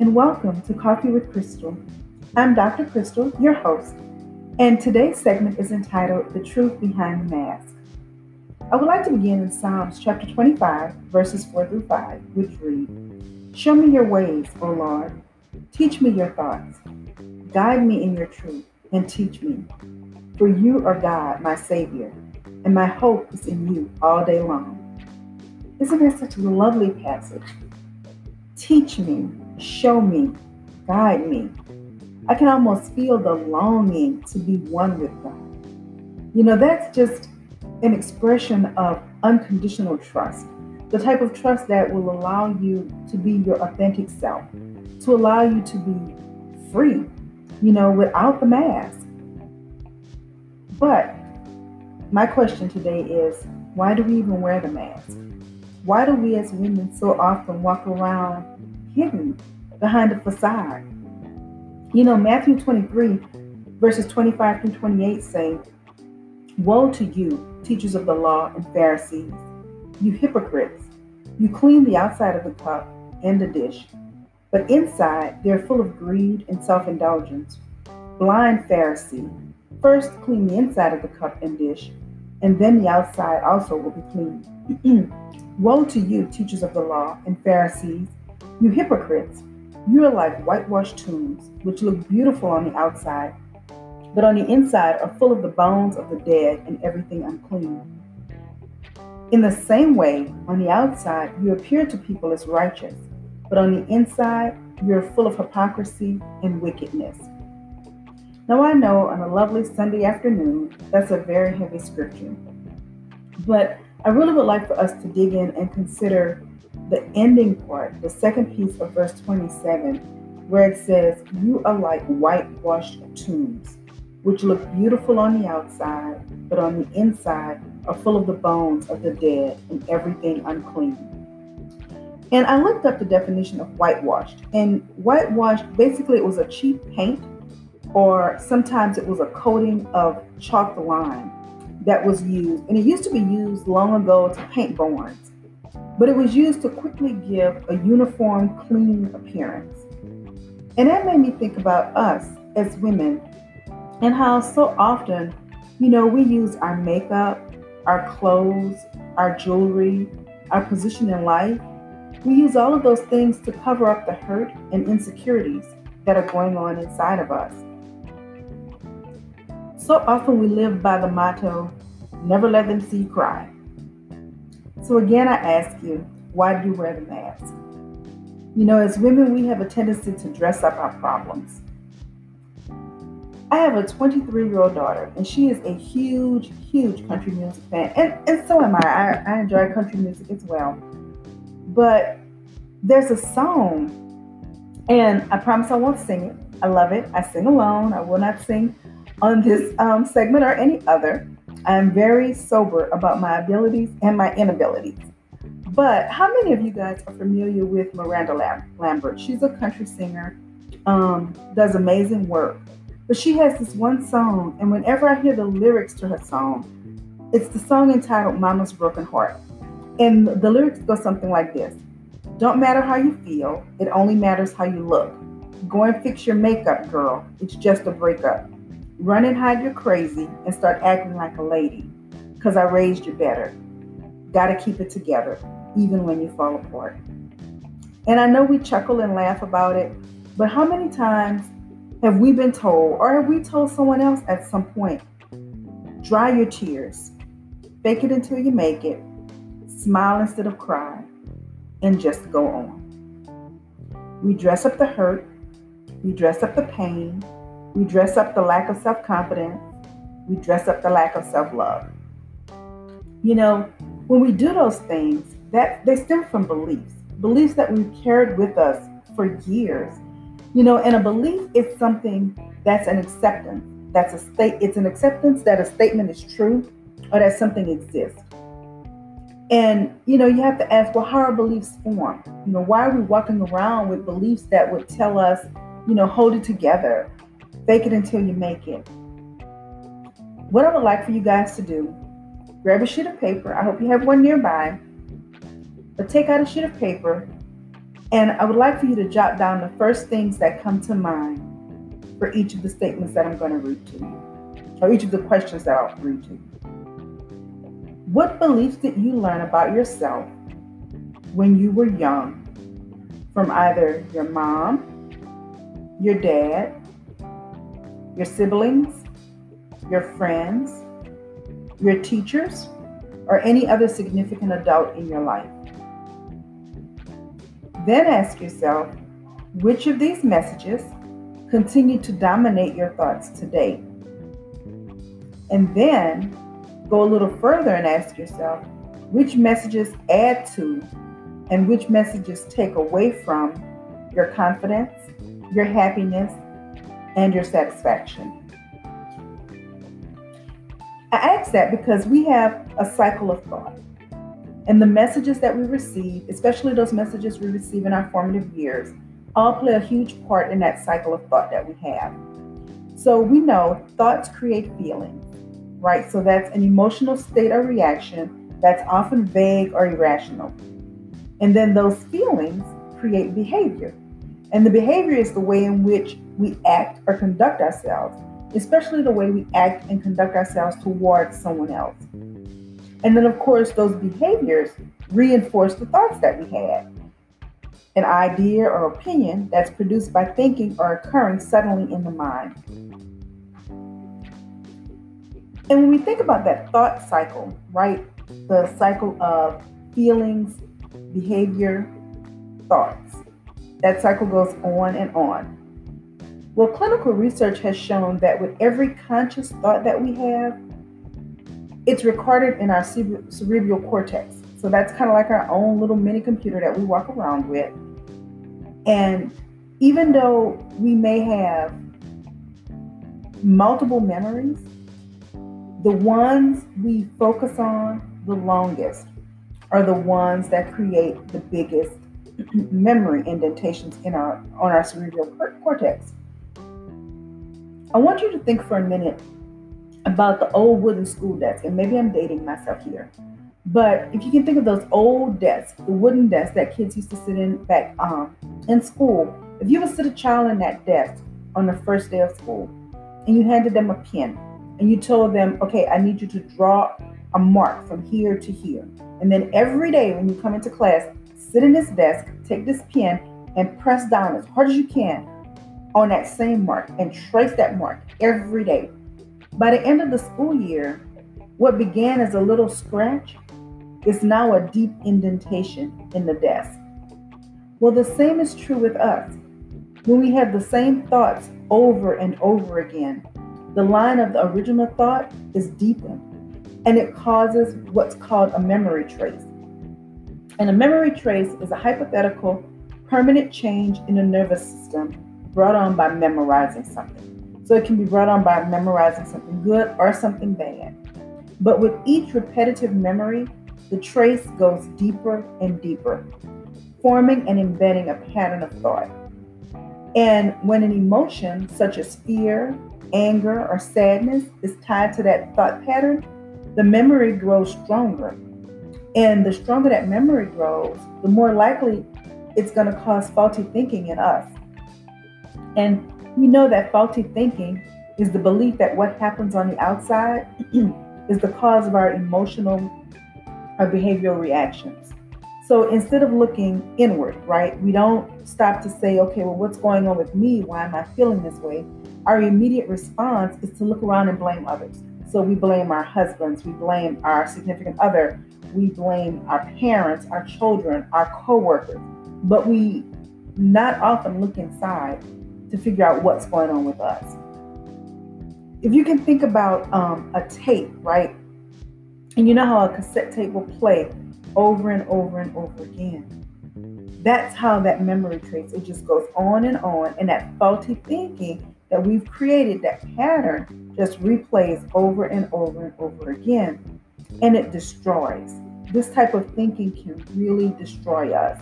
and welcome to Coffee with Crystal. I'm Dr. Crystal, your host, and today's segment is entitled The Truth Behind the Mask. I would like to begin in Psalms chapter 25, verses 4 through 5, which read Show me your ways, O Lord. Teach me your thoughts. Guide me in your truth and teach me. For you are God, my Savior, and my hope is in you all day long. Isn't that such a lovely passage? Teach me, show me, guide me. I can almost feel the longing to be one with God. You know, that's just an expression of unconditional trust, the type of trust that will allow you to be your authentic self, to allow you to be free, you know, without the mask. But my question today is why do we even wear the mask? Why do we as women so often walk around hidden behind a facade? You know, Matthew 23, verses 25 through 28 say, Woe to you, teachers of the law and Pharisees, you hypocrites! You clean the outside of the cup and the dish, but inside they're full of greed and self indulgence. Blind Pharisee, first clean the inside of the cup and dish, and then the outside also will be clean. Woe to you, teachers of the law and Pharisees, you hypocrites! You are like whitewashed tombs, which look beautiful on the outside, but on the inside are full of the bones of the dead and everything unclean. In the same way, on the outside, you appear to people as righteous, but on the inside, you are full of hypocrisy and wickedness. Now, I know on a lovely Sunday afternoon, that's a very heavy scripture. But I really would like for us to dig in and consider the ending part, the second piece of verse 27, where it says, You are like whitewashed tombs, which look beautiful on the outside, but on the inside are full of the bones of the dead and everything unclean. And I looked up the definition of whitewashed. And whitewashed, basically, it was a cheap paint, or sometimes it was a coating of chalked lime that was used, and it used to be used long ago to paint barns, but it was used to quickly give a uniform, clean appearance. And that made me think about us as women and how so often, you know, we use our makeup, our clothes, our jewelry, our position in life. We use all of those things to cover up the hurt and insecurities that are going on inside of us. So often we live by the motto, never let them see you cry. So again, I ask you, why do you wear the mask? You know, as women, we have a tendency to dress up our problems. I have a 23 year old daughter, and she is a huge, huge country music fan. And, and so am I. I. I enjoy country music as well. But there's a song, and I promise I won't sing it. I love it. I sing alone. I will not sing on this um, segment or any other. I am very sober about my abilities and my inabilities. But how many of you guys are familiar with Miranda Lambert? She's a country singer, um, does amazing work. But she has this one song, and whenever I hear the lyrics to her song, it's the song entitled Mama's Broken Heart. And the lyrics go something like this Don't matter how you feel, it only matters how you look. Go and fix your makeup, girl. It's just a breakup. Run and hide your crazy and start acting like a lady because I raised you better. Gotta keep it together, even when you fall apart. And I know we chuckle and laugh about it, but how many times have we been told, or have we told someone else at some point, dry your tears, fake it until you make it, smile instead of cry, and just go on? We dress up the hurt, we dress up the pain, we dress up the lack of self confidence. We dress up the lack of self love. You know, when we do those things, that they stem from beliefs, beliefs that we've carried with us for years. You know, and a belief is something that's an acceptance. That's a state. It's an acceptance that a statement is true or that something exists. And you know, you have to ask, well, how are beliefs formed? You know, why are we walking around with beliefs that would tell us, you know, hold it together, Fake it until you make it. What I would like for you guys to do, grab a sheet of paper. I hope you have one nearby. But take out a sheet of paper And I would like for you to jot down the first things that come to mind for each of the statements that I'm going to read to you, or each of the questions that I'll read to you. What beliefs did you learn about yourself when you were young from either your mom, your dad, your siblings, your friends, your teachers, or any other significant adult in your life? Then ask yourself which of these messages continue to dominate your thoughts today? And then go a little further and ask yourself which messages add to and which messages take away from your confidence, your happiness, and your satisfaction. I ask that because we have a cycle of thought. And the messages that we receive, especially those messages we receive in our formative years, all play a huge part in that cycle of thought that we have. So we know thoughts create feelings, right? So that's an emotional state or reaction that's often vague or irrational. And then those feelings create behavior. And the behavior is the way in which we act or conduct ourselves, especially the way we act and conduct ourselves towards someone else. And then, of course, those behaviors reinforce the thoughts that we had. An idea or opinion that's produced by thinking or occurring suddenly in the mind. And when we think about that thought cycle, right, the cycle of feelings, behavior, thoughts, that cycle goes on and on. Well, clinical research has shown that with every conscious thought that we have, it's recorded in our cerebral cortex. So that's kind of like our own little mini computer that we walk around with. And even though we may have multiple memories, the ones we focus on the longest are the ones that create the biggest memory indentations in our on our cerebral cortex. I want you to think for a minute about the old wooden school desk, and maybe I'm dating myself here. But if you can think of those old desks, the wooden desks that kids used to sit in back um, in school, if you would sit a child in that desk on the first day of school and you handed them a pen and you told them, okay, I need you to draw a mark from here to here. And then every day when you come into class, sit in this desk, take this pen, and press down as hard as you can on that same mark and trace that mark every day. By the end of the school year, what began as a little scratch is now a deep indentation in the desk. Well, the same is true with us. When we have the same thoughts over and over again, the line of the original thought is deepened and it causes what's called a memory trace. And a memory trace is a hypothetical permanent change in the nervous system brought on by memorizing something. So it can be brought on by memorizing something good or something bad. But with each repetitive memory, the trace goes deeper and deeper, forming and embedding a pattern of thought. And when an emotion such as fear, anger, or sadness is tied to that thought pattern, the memory grows stronger. And the stronger that memory grows, the more likely it's going to cause faulty thinking in us. And we know that faulty thinking is the belief that what happens on the outside is the cause of our emotional or behavioral reactions. So instead of looking inward, right, we don't stop to say, okay, well, what's going on with me? Why am I feeling this way? Our immediate response is to look around and blame others. So we blame our husbands, we blame our significant other, we blame our parents, our children, our coworkers, but we not often look inside to figure out what's going on with us. If you can think about um, a tape, right? And you know how a cassette tape will play over and over and over again. That's how that memory trace, it just goes on and on. And that faulty thinking that we've created, that pattern, just replays over and over and over again. And it destroys. This type of thinking can really destroy us.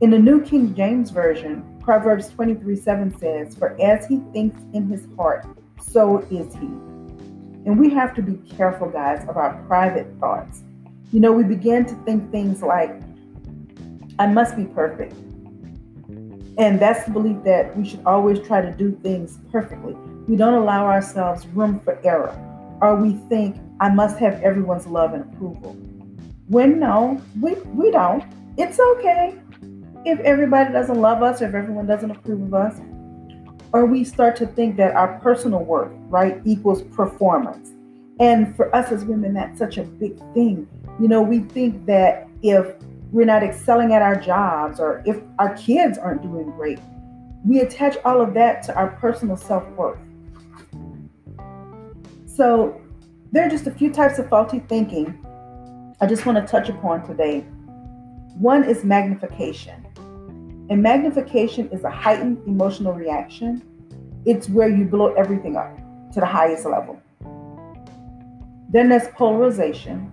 In the New King James Version, Proverbs 23 7 says, For as he thinks in his heart, so is he. And we have to be careful, guys, of our private thoughts. You know, we begin to think things like, I must be perfect. And that's the belief that we should always try to do things perfectly. We don't allow ourselves room for error, or we think, I must have everyone's love and approval. When no, we, we don't. It's okay if everybody doesn't love us, if everyone doesn't approve of us. Or we start to think that our personal worth, right, equals performance. And for us as women, that's such a big thing. You know, we think that if we're not excelling at our jobs or if our kids aren't doing great, we attach all of that to our personal self worth. So, there are just a few types of faulty thinking I just want to touch upon today. One is magnification. And magnification is a heightened emotional reaction. It's where you blow everything up to the highest level. Then there's polarization,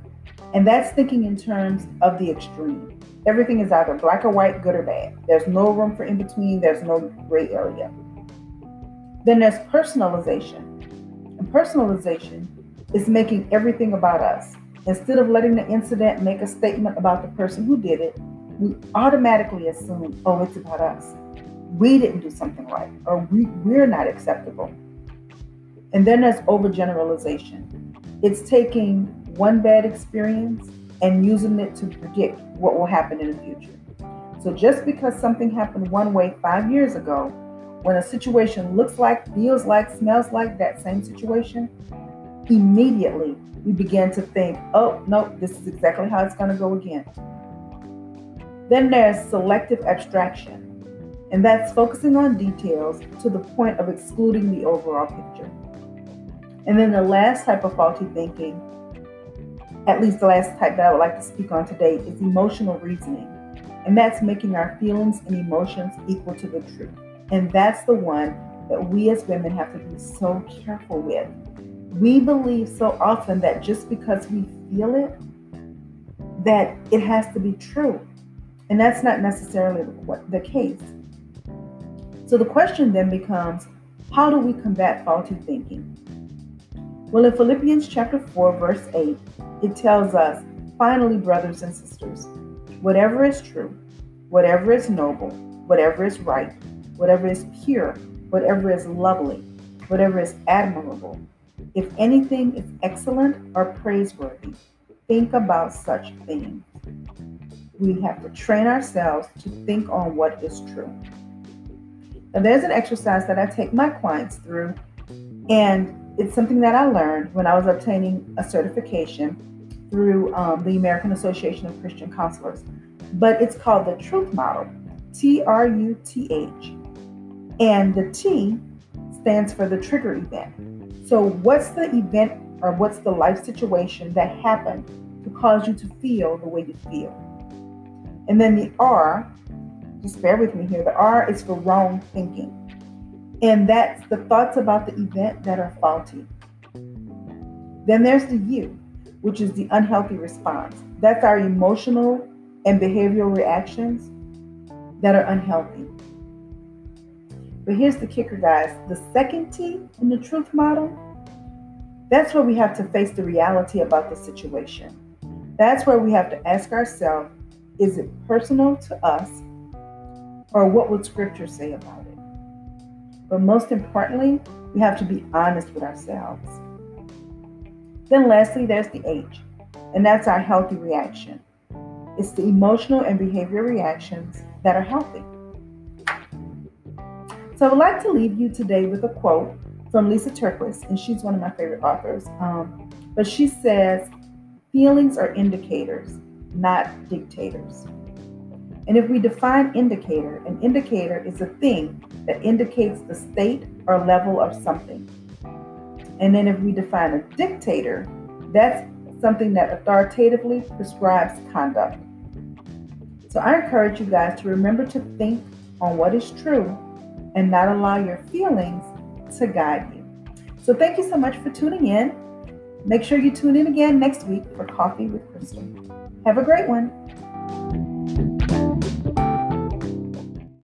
and that's thinking in terms of the extreme. Everything is either black or white, good or bad. There's no room for in between, there's no gray area. Then there's personalization. And personalization is making everything about us. Instead of letting the incident make a statement about the person who did it, we automatically assume, oh, it's about us. We didn't do something right, or we, we're not acceptable. And then there's overgeneralization. It's taking one bad experience and using it to predict what will happen in the future. So just because something happened one way five years ago, when a situation looks like, feels like, smells like that same situation, immediately we begin to think, oh, no, this is exactly how it's going to go again. Then there's selective abstraction, and that's focusing on details to the point of excluding the overall picture. And then the last type of faulty thinking at least the last type that I would like to speak on today, is emotional reasoning. And that's making our feelings and emotions equal to the truth. And that's the one that we as women have to be so careful with. We believe so often that just because we feel it, that it has to be true. And that's not necessarily the, case. So the question then becomes how do we combat faulty thinking? Well, in Philippians chapter 4, verse 8, it tells us, finally, brothers and sisters, whatever is true, whatever is noble, whatever is right, whatever is pure, whatever is lovely, whatever is admirable, if anything is excellent or praiseworthy, think about such things. We have to train ourselves to think on what is true. Now, there's an exercise that I take my clients through, and it's something that I learned when I was obtaining a certification through um, the American Association of Christian Counselors. But it's called the Truth Model, T R U T H. And the T stands for the trigger event. So, what's the event or what's the life situation that happened to cause you to feel the way you feel? And then the R, just bear with me here, the R is for wrong thinking. And that's the thoughts about the event that are faulty. Then there's the U, which is the unhealthy response. That's our emotional and behavioral reactions that are unhealthy. But here's the kicker, guys the second T in the truth model, that's where we have to face the reality about the situation. That's where we have to ask ourselves is it personal to us, or what would Scripture say about it? But most importantly, we have to be honest with ourselves. Then, lastly, there's the H, and that's our healthy reaction. It's the emotional and behavioral reactions that are healthy. So, I would like to leave you today with a quote from Lisa TerKeurst, and she's one of my favorite authors. Um, but she says, Feelings are indicators, not dictators. And if we define indicator, an indicator is a thing that indicates the state or level of something. And then if we define a dictator, that's something that authoritatively prescribes conduct. So I encourage you guys to remember to think on what is true and not allow your feelings to guide you. So thank you so much for tuning in. Make sure you tune in again next week for Coffee with Crystal. Have a great one.